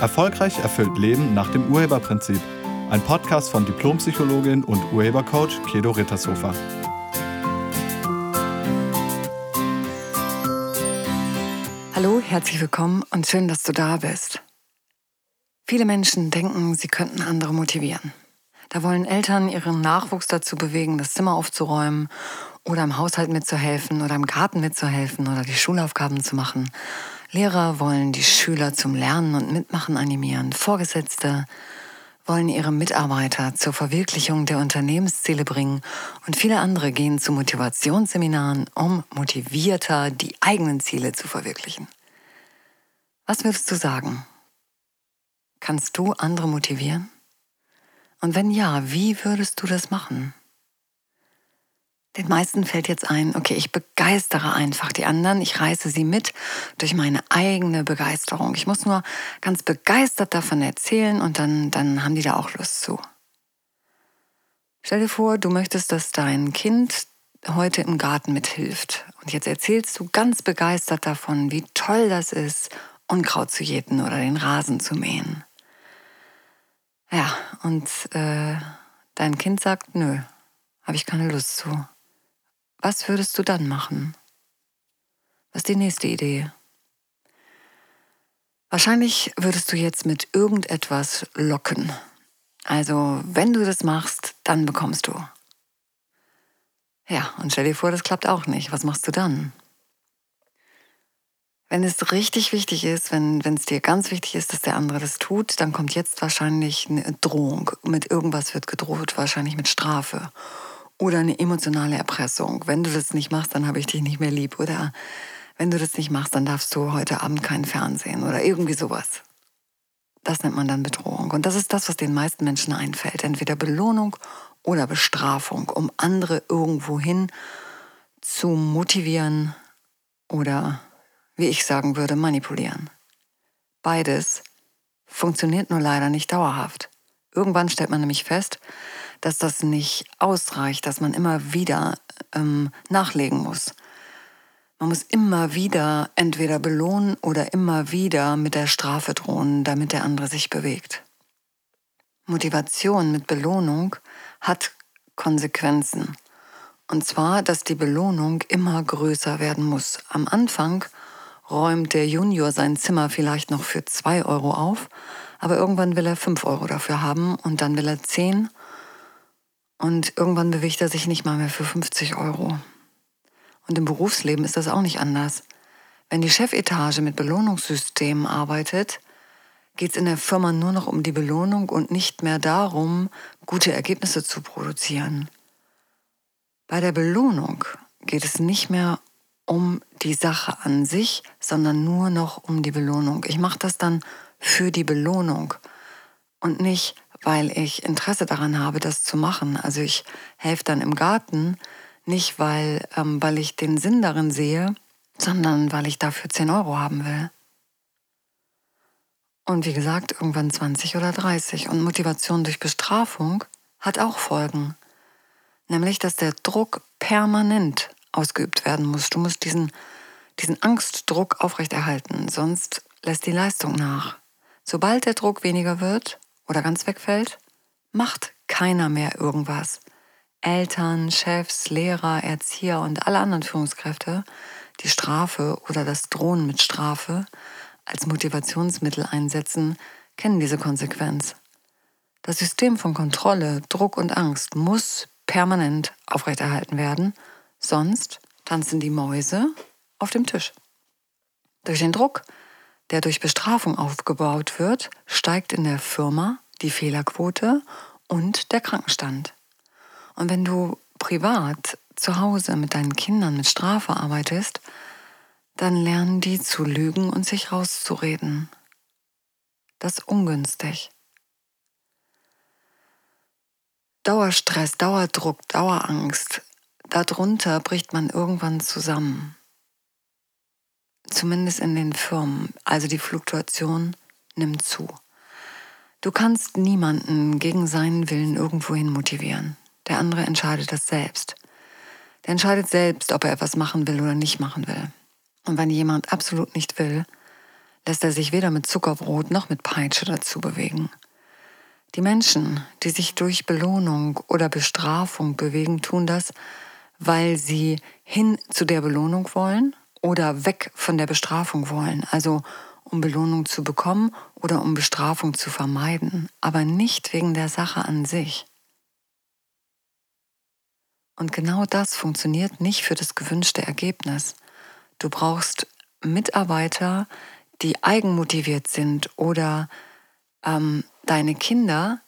Erfolgreich erfüllt Leben nach dem Urheberprinzip. Ein Podcast von Diplompsychologin und Urhebercoach Kedo Rittershofer. Hallo, herzlich willkommen und schön, dass du da bist. Viele Menschen denken, sie könnten andere motivieren. Da wollen Eltern ihren Nachwuchs dazu bewegen, das Zimmer aufzuräumen oder im Haushalt mitzuhelfen oder im Garten mitzuhelfen oder die Schulaufgaben zu machen. Lehrer wollen die Schüler zum Lernen und Mitmachen animieren. Vorgesetzte wollen ihre Mitarbeiter zur Verwirklichung der Unternehmensziele bringen und viele andere gehen zu Motivationsseminaren, um motivierter die eigenen Ziele zu verwirklichen. Was würdest du sagen? Kannst du andere motivieren? Und wenn ja, wie würdest du das machen? Den meisten fällt jetzt ein, okay, ich begeistere einfach die anderen, ich reiße sie mit durch meine eigene Begeisterung. Ich muss nur ganz begeistert davon erzählen und dann, dann haben die da auch Lust zu. Stell dir vor, du möchtest, dass dein Kind heute im Garten mithilft. Und jetzt erzählst du ganz begeistert davon, wie toll das ist, Unkraut zu jäten oder den Rasen zu mähen. Ja, und äh, dein Kind sagt, nö, habe ich keine Lust zu. Was würdest du dann machen? Was ist die nächste Idee? Wahrscheinlich würdest du jetzt mit irgendetwas locken. Also, wenn du das machst, dann bekommst du. Ja, und stell dir vor, das klappt auch nicht. Was machst du dann? Wenn es richtig wichtig ist, wenn es dir ganz wichtig ist, dass der andere das tut, dann kommt jetzt wahrscheinlich eine Drohung. Mit irgendwas wird gedroht, wahrscheinlich mit Strafe oder eine emotionale Erpressung. Wenn du das nicht machst, dann habe ich dich nicht mehr lieb. Oder wenn du das nicht machst, dann darfst du heute Abend keinen Fernsehen oder irgendwie sowas. Das nennt man dann Bedrohung. Und das ist das, was den meisten Menschen einfällt. Entweder Belohnung oder Bestrafung, um andere irgendwohin zu motivieren oder, wie ich sagen würde, manipulieren. Beides funktioniert nur leider nicht dauerhaft. Irgendwann stellt man nämlich fest, dass das nicht ausreicht, dass man immer wieder ähm, nachlegen muss. Man muss immer wieder entweder belohnen oder immer wieder mit der Strafe drohen, damit der andere sich bewegt. Motivation mit Belohnung hat Konsequenzen. Und zwar, dass die Belohnung immer größer werden muss. Am Anfang räumt der Junior sein Zimmer vielleicht noch für zwei Euro auf, aber irgendwann will er fünf Euro dafür haben und dann will er zehn und irgendwann bewegt er sich nicht mal mehr für 50 Euro. Und im Berufsleben ist das auch nicht anders. Wenn die Chefetage mit Belohnungssystemen arbeitet, geht es in der Firma nur noch um die Belohnung und nicht mehr darum, gute Ergebnisse zu produzieren. Bei der Belohnung geht es nicht mehr um die Sache an sich, sondern nur noch um die Belohnung. Ich mache das dann für die Belohnung und nicht, weil ich Interesse daran habe, das zu machen. Also ich helfe dann im Garten, nicht weil, ähm, weil ich den Sinn darin sehe, sondern weil ich dafür 10 Euro haben will. Und wie gesagt, irgendwann 20 oder 30. Und Motivation durch Bestrafung hat auch Folgen. Nämlich, dass der Druck permanent ausgeübt werden muss. Du musst diesen, diesen Angstdruck aufrechterhalten, sonst lässt die Leistung nach. Sobald der Druck weniger wird, oder ganz wegfällt, macht keiner mehr irgendwas. Eltern, Chefs, Lehrer, Erzieher und alle anderen Führungskräfte, die Strafe oder das Drohen mit Strafe als Motivationsmittel einsetzen, kennen diese Konsequenz. Das System von Kontrolle, Druck und Angst muss permanent aufrechterhalten werden, sonst tanzen die Mäuse auf dem Tisch. Durch den Druck der durch Bestrafung aufgebaut wird, steigt in der Firma die Fehlerquote und der Krankenstand. Und wenn du privat zu Hause mit deinen Kindern mit Strafe arbeitest, dann lernen die zu lügen und sich rauszureden. Das ist ungünstig. Dauerstress, Dauerdruck, Dauerangst, darunter bricht man irgendwann zusammen zumindest in den Firmen. Also die Fluktuation nimmt zu. Du kannst niemanden gegen seinen Willen irgendwohin motivieren. Der andere entscheidet das selbst. Der entscheidet selbst, ob er etwas machen will oder nicht machen will. Und wenn jemand absolut nicht will, lässt er sich weder mit Zuckerbrot noch mit Peitsche dazu bewegen. Die Menschen, die sich durch Belohnung oder Bestrafung bewegen, tun das, weil sie hin zu der Belohnung wollen oder weg von der Bestrafung wollen, also um Belohnung zu bekommen oder um Bestrafung zu vermeiden, aber nicht wegen der Sache an sich. Und genau das funktioniert nicht für das gewünschte Ergebnis. Du brauchst Mitarbeiter, die eigenmotiviert sind oder ähm, deine Kinder,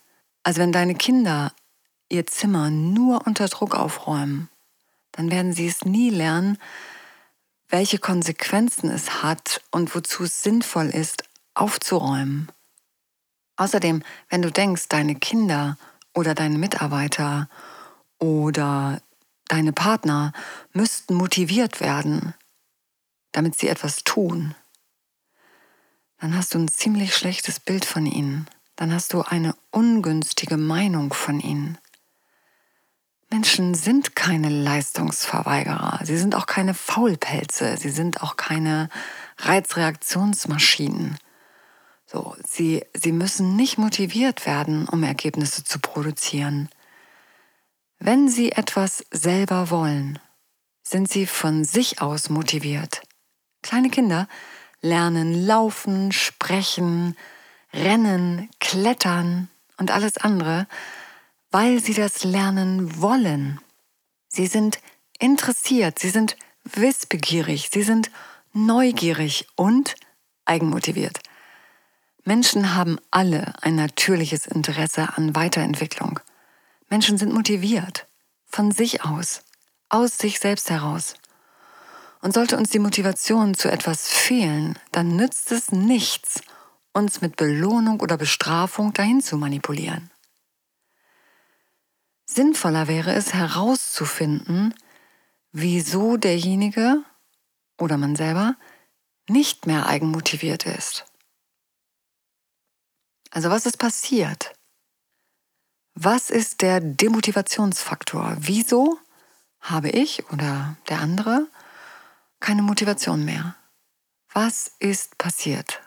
also wenn deine Kinder ihr Zimmer nur unter Druck aufräumen, dann werden sie es nie lernen, welche Konsequenzen es hat und wozu es sinnvoll ist, aufzuräumen. Außerdem, wenn du denkst, deine Kinder oder deine Mitarbeiter oder deine Partner müssten motiviert werden, damit sie etwas tun, dann hast du ein ziemlich schlechtes Bild von ihnen. Dann hast du eine ungünstige Meinung von ihnen. Menschen sind keine Leistungsverweigerer, sie sind auch keine Faulpelze, sie sind auch keine Reizreaktionsmaschinen. So, sie, sie müssen nicht motiviert werden, um Ergebnisse zu produzieren. Wenn sie etwas selber wollen, sind sie von sich aus motiviert. Kleine Kinder lernen laufen, sprechen, rennen, klettern und alles andere, weil sie das lernen wollen. Sie sind interessiert, sie sind wissbegierig, sie sind neugierig und eigenmotiviert. Menschen haben alle ein natürliches Interesse an Weiterentwicklung. Menschen sind motiviert, von sich aus, aus sich selbst heraus. Und sollte uns die Motivation zu etwas fehlen, dann nützt es nichts, uns mit Belohnung oder Bestrafung dahin zu manipulieren. Sinnvoller wäre es herauszufinden, wieso derjenige oder man selber nicht mehr eigenmotiviert ist. Also was ist passiert? Was ist der Demotivationsfaktor? Wieso habe ich oder der andere keine Motivation mehr. Was ist passiert,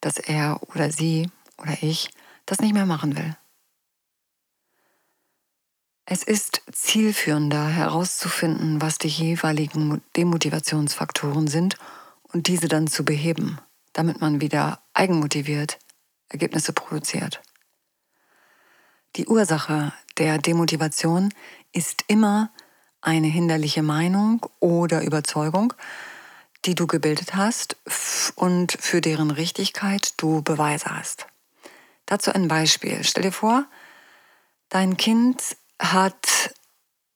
dass er oder sie oder ich das nicht mehr machen will? Es ist zielführender herauszufinden, was die jeweiligen Demotivationsfaktoren sind und diese dann zu beheben, damit man wieder eigenmotiviert Ergebnisse produziert. Die Ursache der Demotivation ist immer eine hinderliche Meinung oder Überzeugung, die du gebildet hast und für deren Richtigkeit du Beweise hast. Dazu ein Beispiel. Stell dir vor, dein Kind hat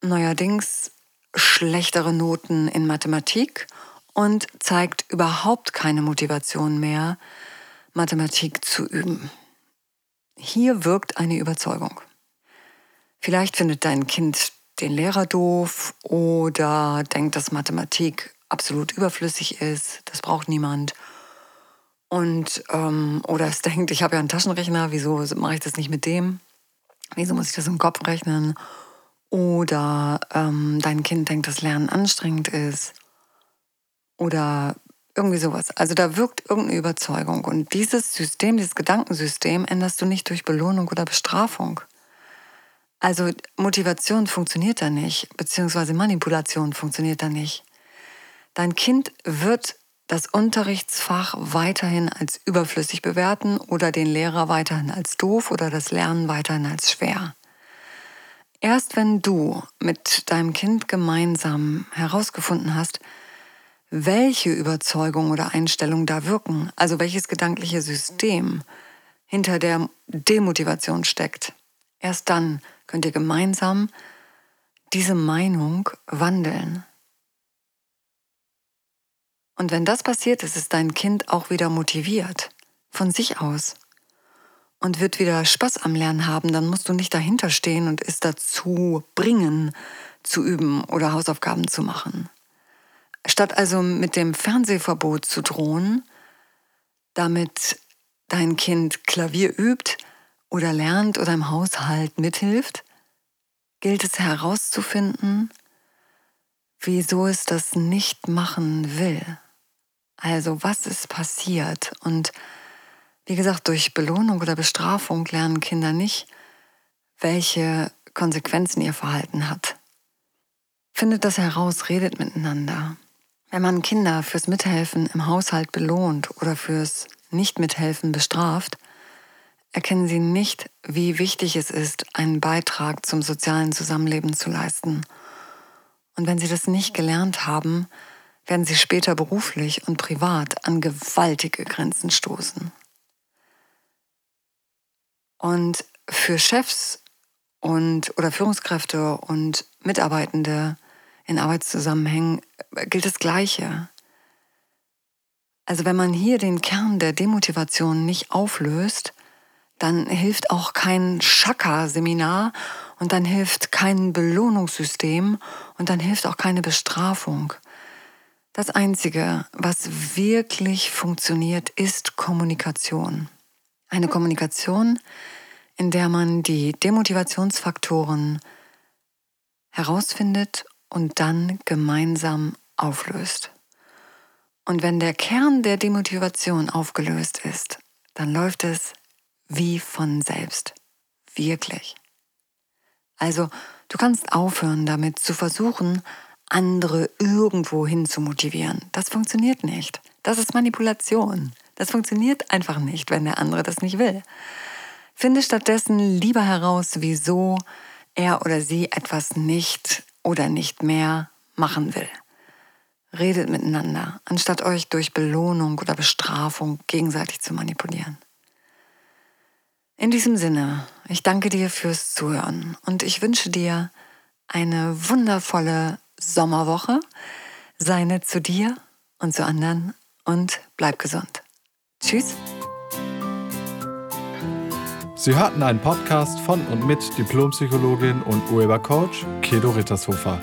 neuerdings schlechtere Noten in Mathematik und zeigt überhaupt keine Motivation mehr, Mathematik zu üben. Hier wirkt eine Überzeugung. Vielleicht findet dein Kind den Lehrer doof oder denkt, dass Mathematik absolut überflüssig ist, das braucht niemand. Und ähm, oder es denkt, ich habe ja einen Taschenrechner, wieso mache ich das nicht mit dem? Wieso muss ich das im Kopf rechnen? Oder ähm, dein Kind denkt, dass Lernen anstrengend ist. Oder irgendwie sowas. Also da wirkt irgendeine Überzeugung. Und dieses System, dieses Gedankensystem änderst du nicht durch Belohnung oder Bestrafung. Also Motivation funktioniert da nicht, beziehungsweise Manipulation funktioniert da nicht. Dein Kind wird das Unterrichtsfach weiterhin als überflüssig bewerten oder den Lehrer weiterhin als doof oder das Lernen weiterhin als schwer. Erst wenn du mit deinem Kind gemeinsam herausgefunden hast, welche Überzeugung oder Einstellung da wirken, also welches gedankliche System hinter der Demotivation steckt, erst dann könnt ihr gemeinsam diese Meinung wandeln. Und wenn das passiert ist, ist dein Kind auch wieder motiviert, von sich aus. Und wird wieder Spaß am Lernen haben, dann musst du nicht dahinter stehen und es dazu bringen, zu üben oder Hausaufgaben zu machen. Statt also mit dem Fernsehverbot zu drohen, damit dein Kind Klavier übt, oder lernt oder im Haushalt mithilft, gilt es herauszufinden, wieso es das nicht machen will. Also was ist passiert? Und wie gesagt, durch Belohnung oder Bestrafung lernen Kinder nicht, welche Konsequenzen ihr Verhalten hat. Findet das heraus, redet miteinander. Wenn man Kinder fürs Mithelfen im Haushalt belohnt oder fürs Nicht-Mithelfen bestraft, erkennen sie nicht, wie wichtig es ist, einen Beitrag zum sozialen Zusammenleben zu leisten. Und wenn sie das nicht gelernt haben, werden sie später beruflich und privat an gewaltige Grenzen stoßen. Und für Chefs und oder Führungskräfte und Mitarbeitende in Arbeitszusammenhängen gilt das Gleiche. Also wenn man hier den Kern der Demotivation nicht auflöst, dann hilft auch kein Chakra-Seminar und dann hilft kein Belohnungssystem und dann hilft auch keine Bestrafung. Das Einzige, was wirklich funktioniert, ist Kommunikation. Eine Kommunikation, in der man die Demotivationsfaktoren herausfindet und dann gemeinsam auflöst. Und wenn der Kern der Demotivation aufgelöst ist, dann läuft es wie von selbst. Wirklich. Also, du kannst aufhören damit zu versuchen, andere irgendwo hin zu motivieren. Das funktioniert nicht. Das ist Manipulation. Das funktioniert einfach nicht, wenn der andere das nicht will. Finde stattdessen lieber heraus, wieso er oder sie etwas nicht oder nicht mehr machen will. Redet miteinander, anstatt euch durch Belohnung oder Bestrafung gegenseitig zu manipulieren. In diesem Sinne, ich danke dir fürs Zuhören und ich wünsche dir eine wundervolle Sommerwoche. Sei nett zu dir und zu anderen und bleib gesund. Tschüss. Sie hörten einen Podcast von und mit Diplompsychologin und Urhebercoach Kedo Rittershofer.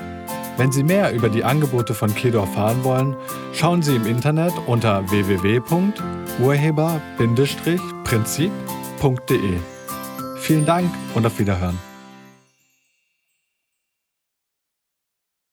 Wenn Sie mehr über die Angebote von Kedo erfahren wollen, schauen Sie im Internet unter www.urheber-prinzip.de. Vielen Dank und auf Wiederhören.